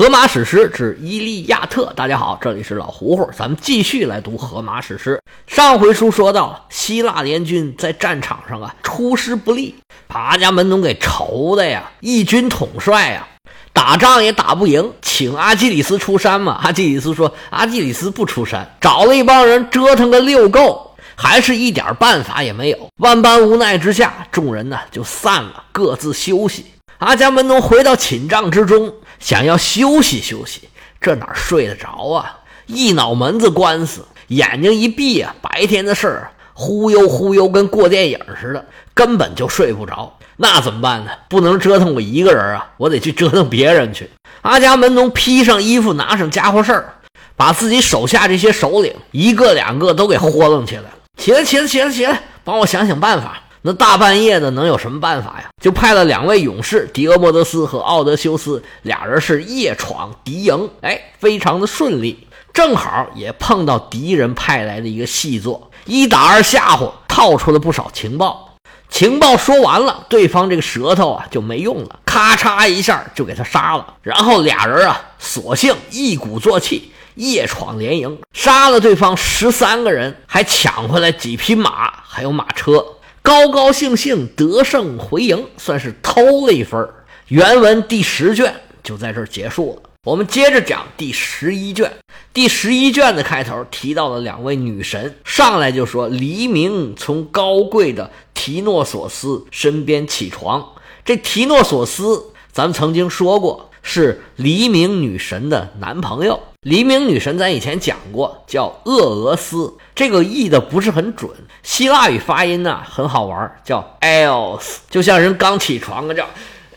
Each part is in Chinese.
荷马史诗之《伊利亚特》，大家好，这里是老胡胡，咱们继续来读荷马史诗。上回书说到，希腊联军在战场上啊出师不利，把阿伽门农给愁的呀，义军统帅啊，打仗也打不赢，请阿基里斯出山嘛。阿基里斯说，阿基里斯不出山，找了一帮人折腾个六够，还是一点办法也没有。万般无奈之下，众人呢就散了，各自休息。阿伽门农回到寝帐之中。想要休息休息，这哪睡得着啊？一脑门子官司，眼睛一闭啊，白天的事儿忽悠忽悠，跟过电影似的，根本就睡不着。那怎么办呢？不能折腾我一个人啊，我得去折腾别人去。阿伽门农披上衣服，拿上家伙事儿，把自己手下这些首领一个两个都给豁楞起来了。起来，起来，起来，起来，帮我想想办法。那大半夜的能有什么办法呀？就派了两位勇士狄俄莫德斯和奥德修斯，俩人是夜闯敌营，哎，非常的顺利。正好也碰到敌人派来的一个细作，一打二吓唬，套出了不少情报。情报说完了，对方这个舌头啊就没用了，咔嚓一下就给他杀了。然后俩人啊，索性一鼓作气，夜闯连营，杀了对方十三个人，还抢回来几匹马，还有马车。高高兴兴得胜回营，算是偷了一分原文第十卷就在这儿结束了。我们接着讲第十一卷。第十一卷的开头提到了两位女神，上来就说黎明从高贵的提诺索斯身边起床。这提诺索斯，咱们曾经说过是黎明女神的男朋友。黎明女神咱以前讲过，叫厄俄斯。这个译的不是很准，希腊语发音呢很好玩，叫 else，就像人刚起床啊，叫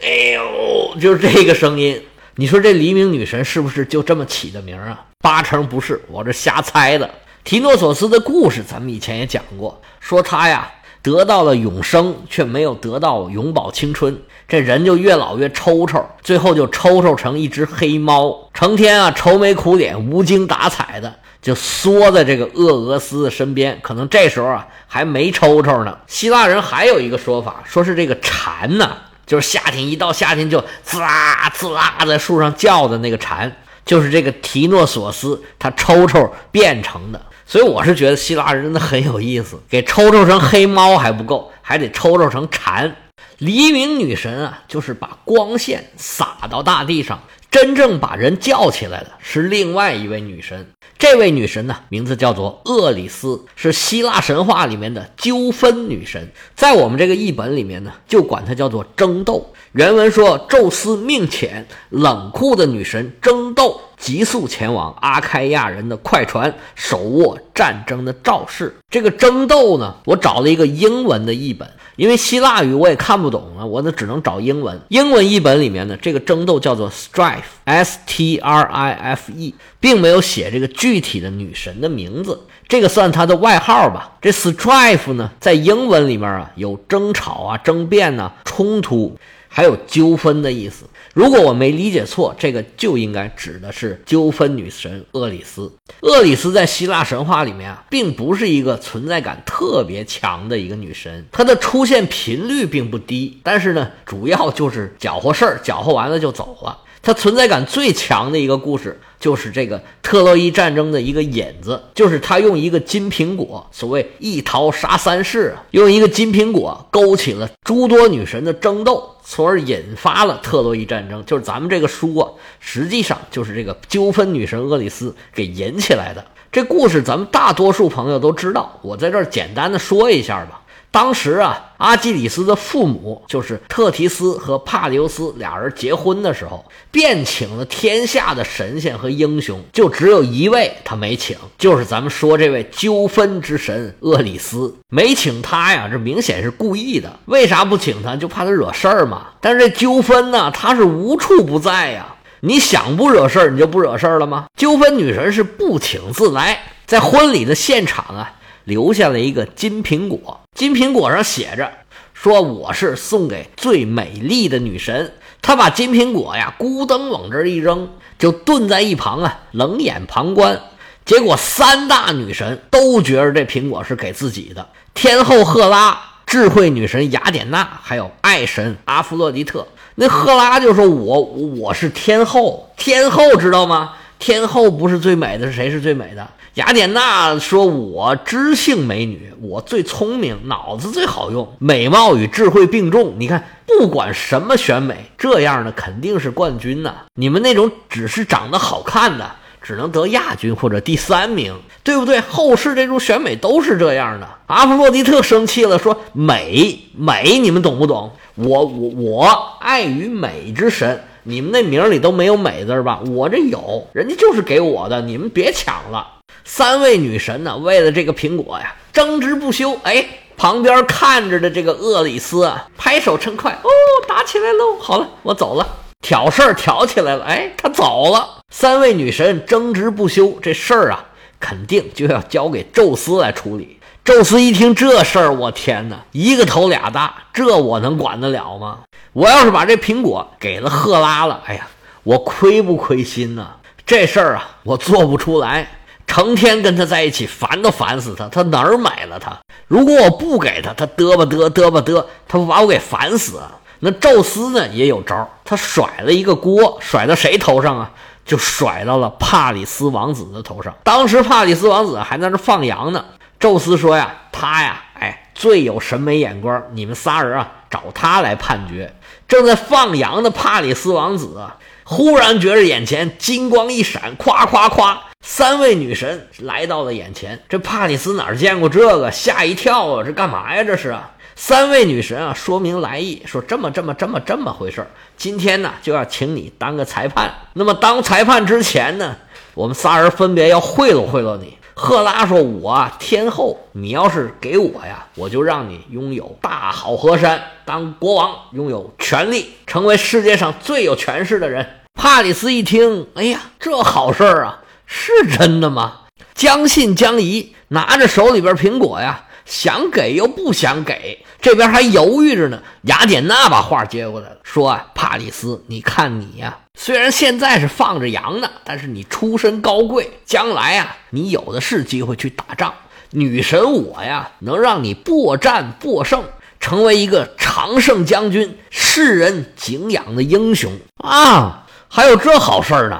哎呦，就是这个声音。你说这黎明女神是不是就这么起的名啊？八成不是，我这瞎猜的。提诺索斯的故事咱们以前也讲过，说他呀得到了永生，却没有得到永葆青春，这人就越老越抽抽，最后就抽抽成一只黑猫，成天啊愁眉苦脸、无精打采的。就缩在这个厄俄斯的身边，可能这时候啊还没抽抽呢。希腊人还有一个说法，说是这个蝉呢，就是夏天一到夏天就滋啦滋啦在树上叫的那个蝉，就是这个提诺索斯他抽抽变成的。所以我是觉得希腊人真的很有意思，给抽抽成黑猫还不够，还得抽抽成蝉。黎明女神啊，就是把光线洒到大地上。真正把人叫起来的是另外一位女神，这位女神呢，名字叫做厄里斯，是希腊神话里面的纠纷女神。在我们这个译本里面呢，就管她叫做争斗。原文说，宙斯命遣冷酷的女神争斗，急速前往阿开亚人的快船，手握战争的肇事。这个争斗呢，我找了一个英文的译本。因为希腊语我也看不懂啊，我呢只能找英文。英文译本里面呢，这个争斗叫做 strife Strife 并没有写这个具体的女神的名字，这个算她的外号吧。这 strife 呢，在英文里面啊，有争吵啊、争辩呐、冲突，还有纠纷的意思。如果我没理解错，这个就应该指的是纠纷女神厄里斯。厄里斯在希腊神话里面啊，并不是一个存在感特别强的一个女神，她的出现频率并不低，但是呢，主要就是搅和事儿，搅和完了就走了。它存在感最强的一个故事，就是这个特洛伊战争的一个引子，就是他用一个金苹果，所谓一桃杀三士啊，用一个金苹果勾起了诸多女神的争斗，从而引发了特洛伊战争。就是咱们这个书啊，实际上就是这个纠纷女神厄里斯给引起来的。这故事咱们大多数朋友都知道，我在这儿简单的说一下吧。当时啊，阿基里斯的父母就是特提斯和帕留斯俩人结婚的时候，便请了天下的神仙和英雄，就只有一位他没请，就是咱们说这位纠纷之神厄里斯，没请他呀，这明显是故意的。为啥不请他？就怕他惹事儿嘛。但是这纠纷呢，他是无处不在呀。你想不惹事儿，你就不惹事儿了吗？纠纷女神是不请自来，在婚礼的现场啊。留下了一个金苹果，金苹果上写着说我是送给最美丽的女神。他把金苹果呀咕噔往这一扔，就蹲在一旁啊冷眼旁观。结果三大女神都觉得这苹果是给自己的，天后赫拉、智慧女神雅典娜，还有爱神阿弗洛狄特，那赫拉就说：“我我是天后，天后知道吗？天后不是最美的，是谁是最美的？”雅典娜说：“我知性美女，我最聪明，脑子最好用，美貌与智慧并重。你看，不管什么选美，这样的肯定是冠军呐。你们那种只是长得好看的，只能得亚军或者第三名，对不对？后世这种选美都是这样的。”阿弗洛狄特生气了，说：“美美，你们懂不懂？我我我爱与美之神，你们那名里都没有美字吧？我这有，人家就是给我的，你们别抢了。”三位女神呢，为了这个苹果呀，争执不休。哎，旁边看着的这个厄里斯啊，拍手称快。哦，打起来喽！好了，我走了。挑事儿挑起来了。哎，他走了。三位女神争执不休，这事儿啊，肯定就要交给宙斯来处理。宙斯一听这事儿，我天哪，一个头俩大，这我能管得了吗？我要是把这苹果给了赫拉了，哎呀，我亏不亏心呢？这事儿啊，我做不出来。成天跟他在一起，烦都烦死他。他哪儿买了他？如果我不给他，他嘚吧嘚嘚吧嘚，他不把我给烦死啊！那宙斯呢也有招，他甩了一个锅，甩到谁头上啊？就甩到了帕里斯王子的头上。当时帕里斯王子还在那放羊呢。宙斯说呀：“他呀，哎，最有审美眼光，你们仨人啊，找他来判决。”正在放羊的帕里斯王子。忽然觉着眼前金光一闪，咵咵咵，三位女神来到了眼前。这帕里斯哪儿见过这个，吓一跳啊！这干嘛呀？这是啊！三位女神啊，说明来意，说这么这么这么这么回事今天呢，就要请你当个裁判。那么当裁判之前呢，我们仨人分别要贿赂贿赂你。赫拉说：“我天后，你要是给我呀，我就让你拥有大好河山，当国王，拥有权力，成为世界上最有权势的人。”帕里斯一听，哎呀，这好事儿啊，是真的吗？将信将疑，拿着手里边苹果呀，想给又不想给，这边还犹豫着呢。雅典娜把话接过来了，说：“啊，帕里斯，你看你呀。”虽然现在是放着羊呢，但是你出身高贵，将来啊，你有的是机会去打仗。女神我呀，能让你破战获胜，成为一个常胜将军，世人敬仰的英雄啊！还有这好事儿呢？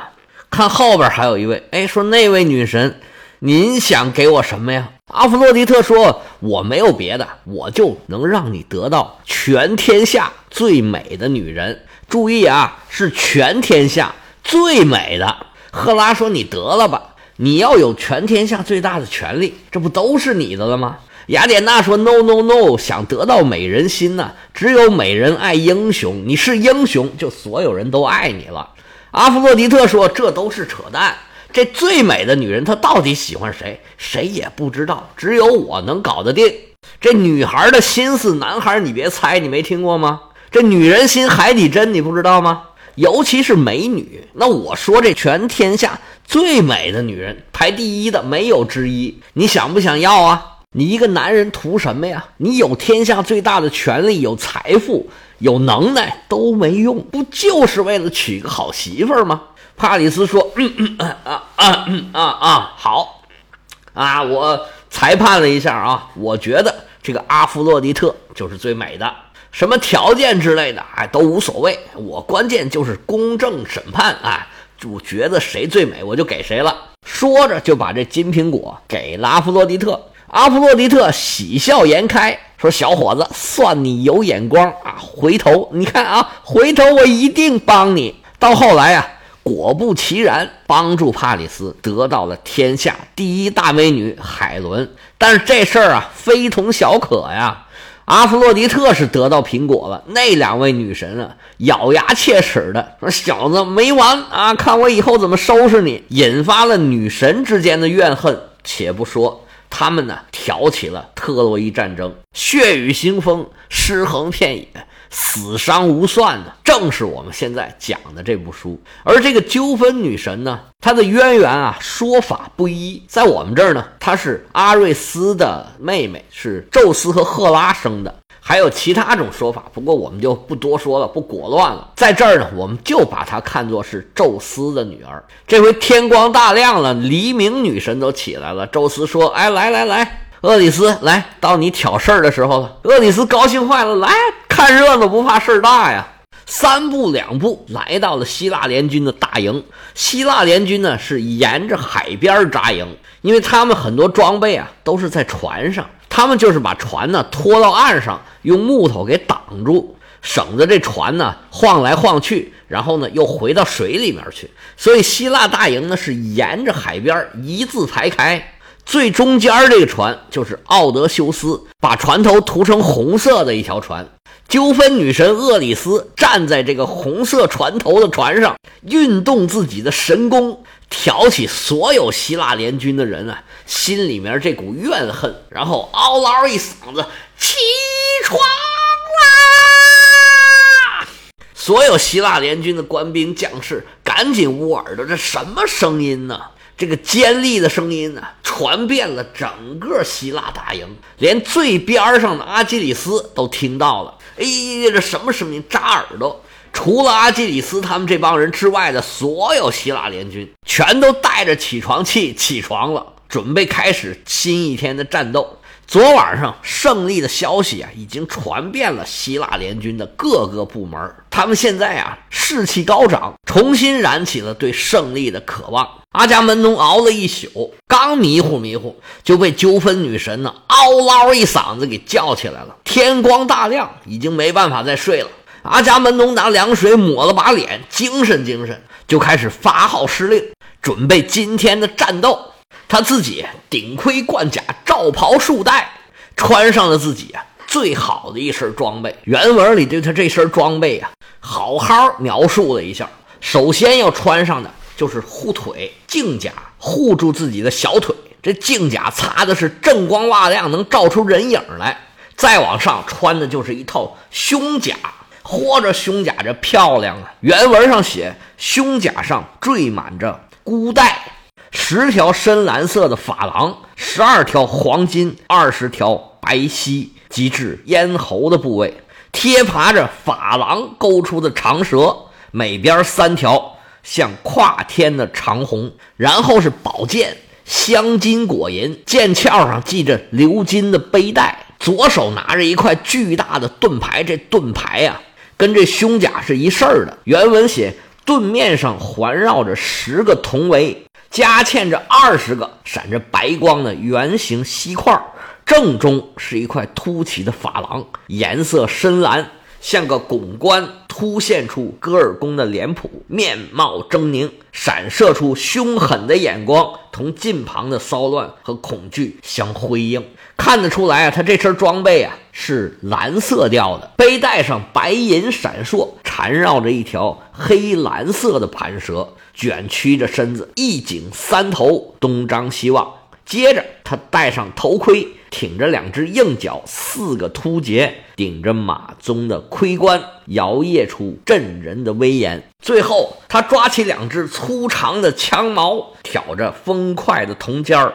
看后边还有一位，哎，说那位女神，您想给我什么呀？阿弗洛狄特说：“我没有别的，我就能让你得到全天下最美的女人。”注意啊，是全天下最美的。赫拉说：“你得了吧，你要有全天下最大的权利，这不都是你的了吗？”雅典娜说：“No No No，想得到美人心呢，只有美人爱英雄，你是英雄，就所有人都爱你了。”阿弗洛狄特说：“这都是扯淡，这最美的女人她到底喜欢谁，谁也不知道，只有我能搞得定。这女孩的心思，男孩你别猜，你没听过吗？”这女人心海底针，你不知道吗？尤其是美女。那我说这全天下最美的女人排第一的没有之一。你想不想要啊？你一个男人图什么呀？你有天下最大的权力，有财富，有能耐都没用，不就是为了娶个好媳妇吗？帕里斯说：“嗯嗯啊啊啊啊啊，好啊，我裁判了一下啊，我觉得这个阿弗洛狄特就是最美的。”什么条件之类的，哎，都无所谓。我关键就是公正审判，哎，就觉得谁最美，我就给谁了。说着就把这金苹果给了阿弗洛狄特。阿弗洛狄特喜笑颜开，说：“小伙子，算你有眼光啊！回头你看啊，回头我一定帮你。”到后来啊，果不其然，帮助帕里斯得到了天下第一大美女海伦。但是这事儿啊，非同小可呀。阿弗洛狄特是得到苹果了，那两位女神啊，咬牙切齿的说：“小子没完啊，看我以后怎么收拾你！”引发了女神之间的怨恨。且不说他们呢，挑起了特洛伊战争，血雨腥风，尸横遍野。死伤无算的，正是我们现在讲的这部书。而这个纠纷女神呢，她的渊源啊，说法不一。在我们这儿呢，她是阿瑞斯的妹妹，是宙斯和赫拉生的。还有其他种说法，不过我们就不多说了，不裹乱了。在这儿呢，我们就把她看作是宙斯的女儿。这回天光大亮了，黎明女神都起来了。宙斯说：“哎，来来来。”厄里斯，来到你挑事儿的时候了。厄里斯高兴坏了，来看热闹不怕事儿大呀！三步两步来到了希腊联军的大营。希腊联军呢是沿着海边扎营，因为他们很多装备啊都是在船上，他们就是把船呢拖到岸上，用木头给挡住，省得这船呢晃来晃去，然后呢又回到水里面去。所以希腊大营呢是沿着海边一字排开。最中间这个船就是奥德修斯，把船头涂成红色的一条船。纠纷女神厄里斯站在这个红色船头的船上，运动自己的神功，挑起所有希腊联军的人啊心里面这股怨恨，然后嗷嗷一嗓子：“起床啦！”所有希腊联军的官兵将士赶紧捂耳朵，这什么声音呢？这个尖利的声音呢，传遍了整个希腊大营，连最边上的阿基里斯都听到了。哎呀，这什么声音？扎耳朵！除了阿基里斯他们这帮人之外的所有希腊联军，全都带着起床气起床了，准备开始新一天的战斗。昨晚上胜利的消息啊，已经传遍了希腊联军的各个部门。他们现在啊，士气高涨，重新燃起了对胜利的渴望。阿伽门农熬了一宿，刚迷糊迷糊，就被纠纷女神呢嗷嗷一嗓子给叫起来了。天光大亮，已经没办法再睡了。阿伽门农拿凉水抹了把脸，精神精神，就开始发号施令，准备今天的战斗。他自己顶盔贯甲，罩袍束带，穿上了自己啊最好的一身装备。原文里对他这身装备啊，好好描述了一下。首先要穿上的就是护腿镜甲，护住自己的小腿。这镜甲擦的是锃光瓦亮，能照出人影来。再往上穿的就是一套胸甲，嚯，这胸甲这漂亮啊！原文上写，胸甲上缀满着箍带。十条深蓝色的珐琅，十二条黄金，二十条白皙，及至咽喉的部位，贴爬着珐琅勾出的长蛇，每边三条像跨天的长虹。然后是宝剑，镶金裹银，剑鞘上系着鎏金的背带。左手拿着一块巨大的盾牌，这盾牌呀，跟这胸甲是一事儿的。原文写，盾面上环绕着十个铜围。夹嵌着二十个闪着白光的圆形锡块，正中是一块凸起的珐琅，颜色深蓝，像个拱冠，凸现出戈尔宫的脸谱，面貌狰狞，闪射出凶狠的眼光，同近旁的骚乱和恐惧相辉映。看得出来啊，他这身装备啊是蓝色调的，背带上白银闪烁，缠绕着一条黑蓝色的盘蛇。卷曲着身子，一颈三头，东张西望。接着，他戴上头盔，挺着两只硬角，四个突节，顶着马鬃的盔冠，摇曳出震人的威严。最后，他抓起两只粗长的枪矛，挑着锋快的铜尖儿。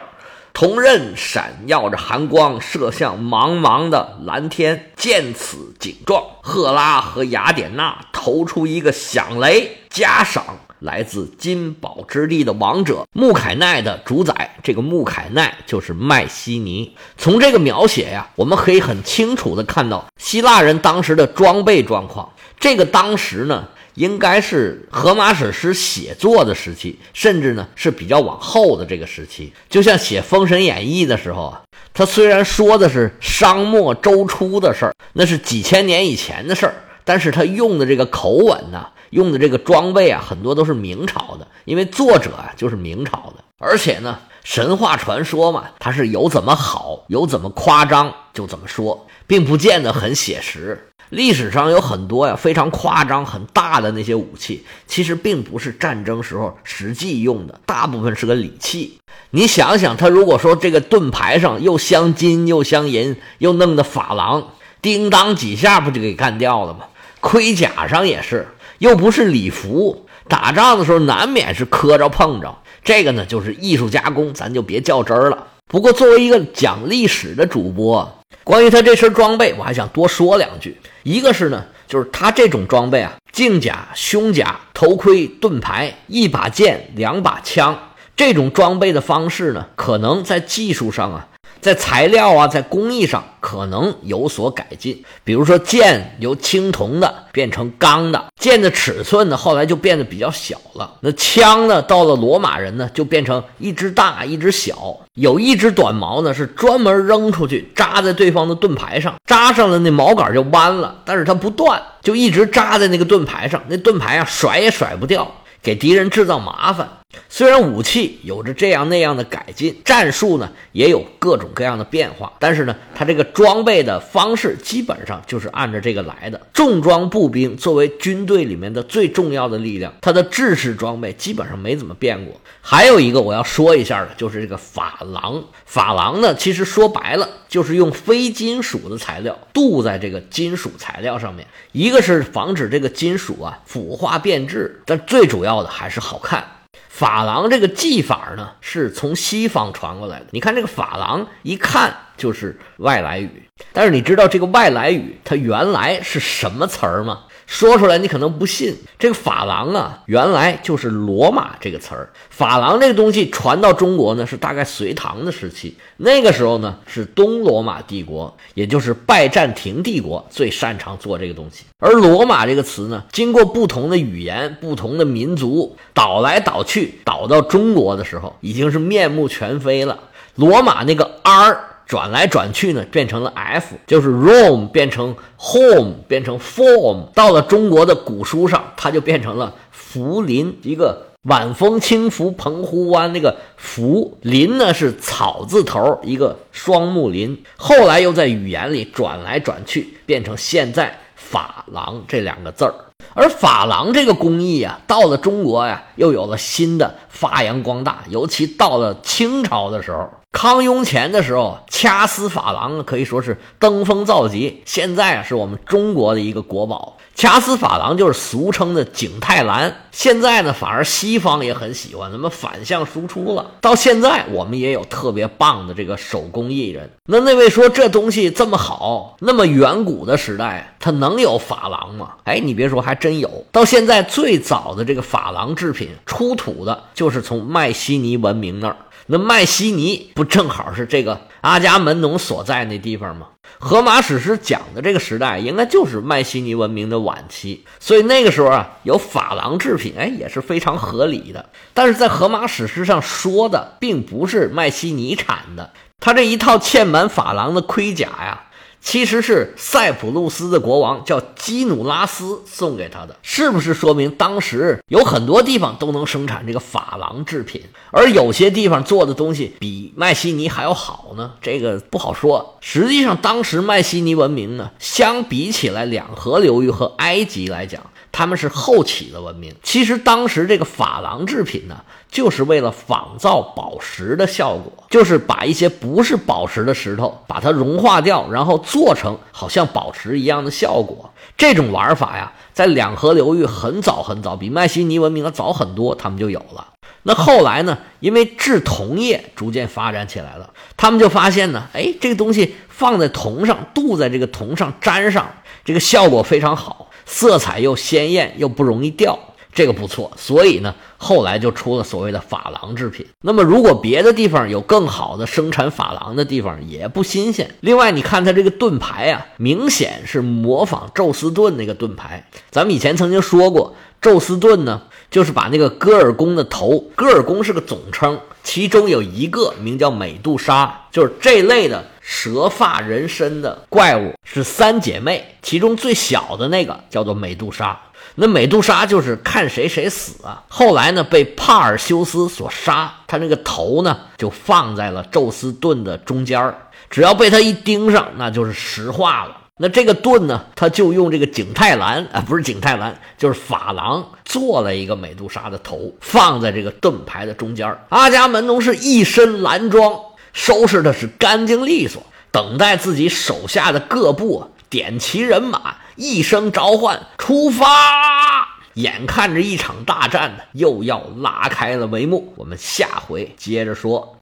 铜刃闪耀着寒光，射向茫茫的蓝天。见此景状，赫拉和雅典娜投出一个响雷，加赏来自金宝之地的王者穆凯奈的主宰。这个穆凯奈就是麦西尼。从这个描写呀，我们可以很清楚的看到希腊人当时的装备状况。这个当时呢？应该是荷马史诗写作的时期，甚至呢是比较往后的这个时期。就像写《封神演义》的时候啊，他虽然说的是商末周初的事儿，那是几千年以前的事儿，但是他用的这个口吻呢，用的这个装备啊，很多都是明朝的，因为作者啊就是明朝的。而且呢，神话传说嘛，它是有怎么好，有怎么夸张就怎么说，并不见得很写实。历史上有很多呀非常夸张、很大的那些武器，其实并不是战争时候实际用的，大部分是个礼器。你想想，他如果说这个盾牌上又镶金又镶银，又弄的珐琅，叮当几下不就给干掉了吗？盔甲上也是，又不是礼服，打仗的时候难免是磕着碰着。这个呢，就是艺术加工，咱就别较真儿了。不过作为一个讲历史的主播，关于他这身装备，我还想多说两句。一个是呢，就是他这种装备啊，镜甲、胸甲、头盔、盾牌、一把剑、两把枪，这种装备的方式呢，可能在技术上啊，在材料啊，在工艺上可能有所改进。比如说剑由青铜的变成钢的，剑的尺寸呢后来就变得比较小了。那枪呢，到了罗马人呢就变成一只大一只小，有一只短矛呢是专门扔出去扎在对方的盾牌上，扎上了那矛杆就弯了，但是它不断，就一直扎在那个盾牌上，那盾牌啊甩也甩不掉，给敌人制造麻烦。虽然武器有着这样那样的改进，战术呢也有各种各样的变化，但是呢，它这个装备的方式基本上就是按照这个来的。重装步兵作为军队里面的最重要的力量，它的制式装备基本上没怎么变过。还有一个我要说一下的，就是这个珐琅。珐琅呢，其实说白了就是用非金属的材料镀在这个金属材料上面，一个是防止这个金属啊腐化变质，但最主要的还是好看。珐琅这个技法呢，是从西方传过来的。你看这个珐琅，一看就是外来语。但是你知道这个外来语它原来是什么词儿吗？说出来你可能不信，这个珐琅啊，原来就是罗马这个词儿。珐琅这个东西传到中国呢，是大概隋唐的时期。那个时候呢，是东罗马帝国，也就是拜占庭帝国最擅长做这个东西。而罗马这个词呢，经过不同的语言、不同的民族倒来倒去，倒到中国的时候，已经是面目全非了。罗马那个 R。转来转去呢，变成了 F，就是 rom 变成 Home 变成 Form，到了中国的古书上，它就变成了福林，一个晚风轻拂澎湖湾，那个福林呢是草字头，一个双木林，后来又在语言里转来转去，变成现在珐琅这两个字儿。而珐琅这个工艺啊，到了中国呀，又有了新的发扬光大，尤其到了清朝的时候。康雍乾的时候，掐丝珐琅可以说是登峰造极。现在啊，是我们中国的一个国宝。掐丝珐琅就是俗称的景泰蓝。现在呢，反而西方也很喜欢，咱们反向输出了。到现在，我们也有特别棒的这个手工艺人。那那位说这东西这么好，那么远古的时代，它能有珐琅吗？哎，你别说，还真有。到现在，最早的这个珐琅制品出土的，就是从迈锡尼文明那儿。那麦西尼不正好是这个阿伽门农所在那地方吗？荷马史诗讲的这个时代，应该就是麦西尼文明的晚期，所以那个时候啊，有珐琅制品，哎，也是非常合理的。但是在荷马史诗上说的，并不是麦西尼产的，他这一套嵌满珐琅的盔甲呀。其实是塞浦路斯的国王叫基努拉斯送给他的，是不是说明当时有很多地方都能生产这个珐琅制品，而有些地方做的东西比麦西尼还要好呢？这个不好说。实际上，当时麦西尼文明呢，相比起来两河流域和埃及来讲。他们是后起的文明。其实当时这个珐琅制品呢，就是为了仿造宝石的效果，就是把一些不是宝石的石头把它融化掉，然后做成好像宝石一样的效果。这种玩法呀，在两河流域很早很早，比迈锡尼文明要早很多，他们就有了。那后来呢，因为制铜业逐渐发展起来了，他们就发现呢，哎，这个东西放在铜上，镀在这个铜上粘上，这个效果非常好。色彩又鲜艳又不容易掉，这个不错。所以呢，后来就出了所谓的珐琅制品。那么，如果别的地方有更好的生产珐琅的地方，也不新鲜。另外，你看它这个盾牌啊，明显是模仿宙斯盾那个盾牌。咱们以前曾经说过，宙斯盾呢，就是把那个戈尔宫的头，戈尔宫是个总称，其中有一个名叫美杜莎，就是这类的。蛇发人身的怪物是三姐妹，其中最小的那个叫做美杜莎。那美杜莎就是看谁谁死啊。后来呢，被帕尔修斯所杀，他那个头呢就放在了宙斯盾的中间儿只要被他一盯上，那就是石化了。那这个盾呢，他就用这个景泰蓝啊，不是景泰蓝，就是珐琅做了一个美杜莎的头，放在这个盾牌的中间阿伽门农是一身蓝装。收拾的是干净利索，等待自己手下的各部点齐人马，一声召唤，出发。眼看着一场大战呢，又要拉开了帷幕。我们下回接着说。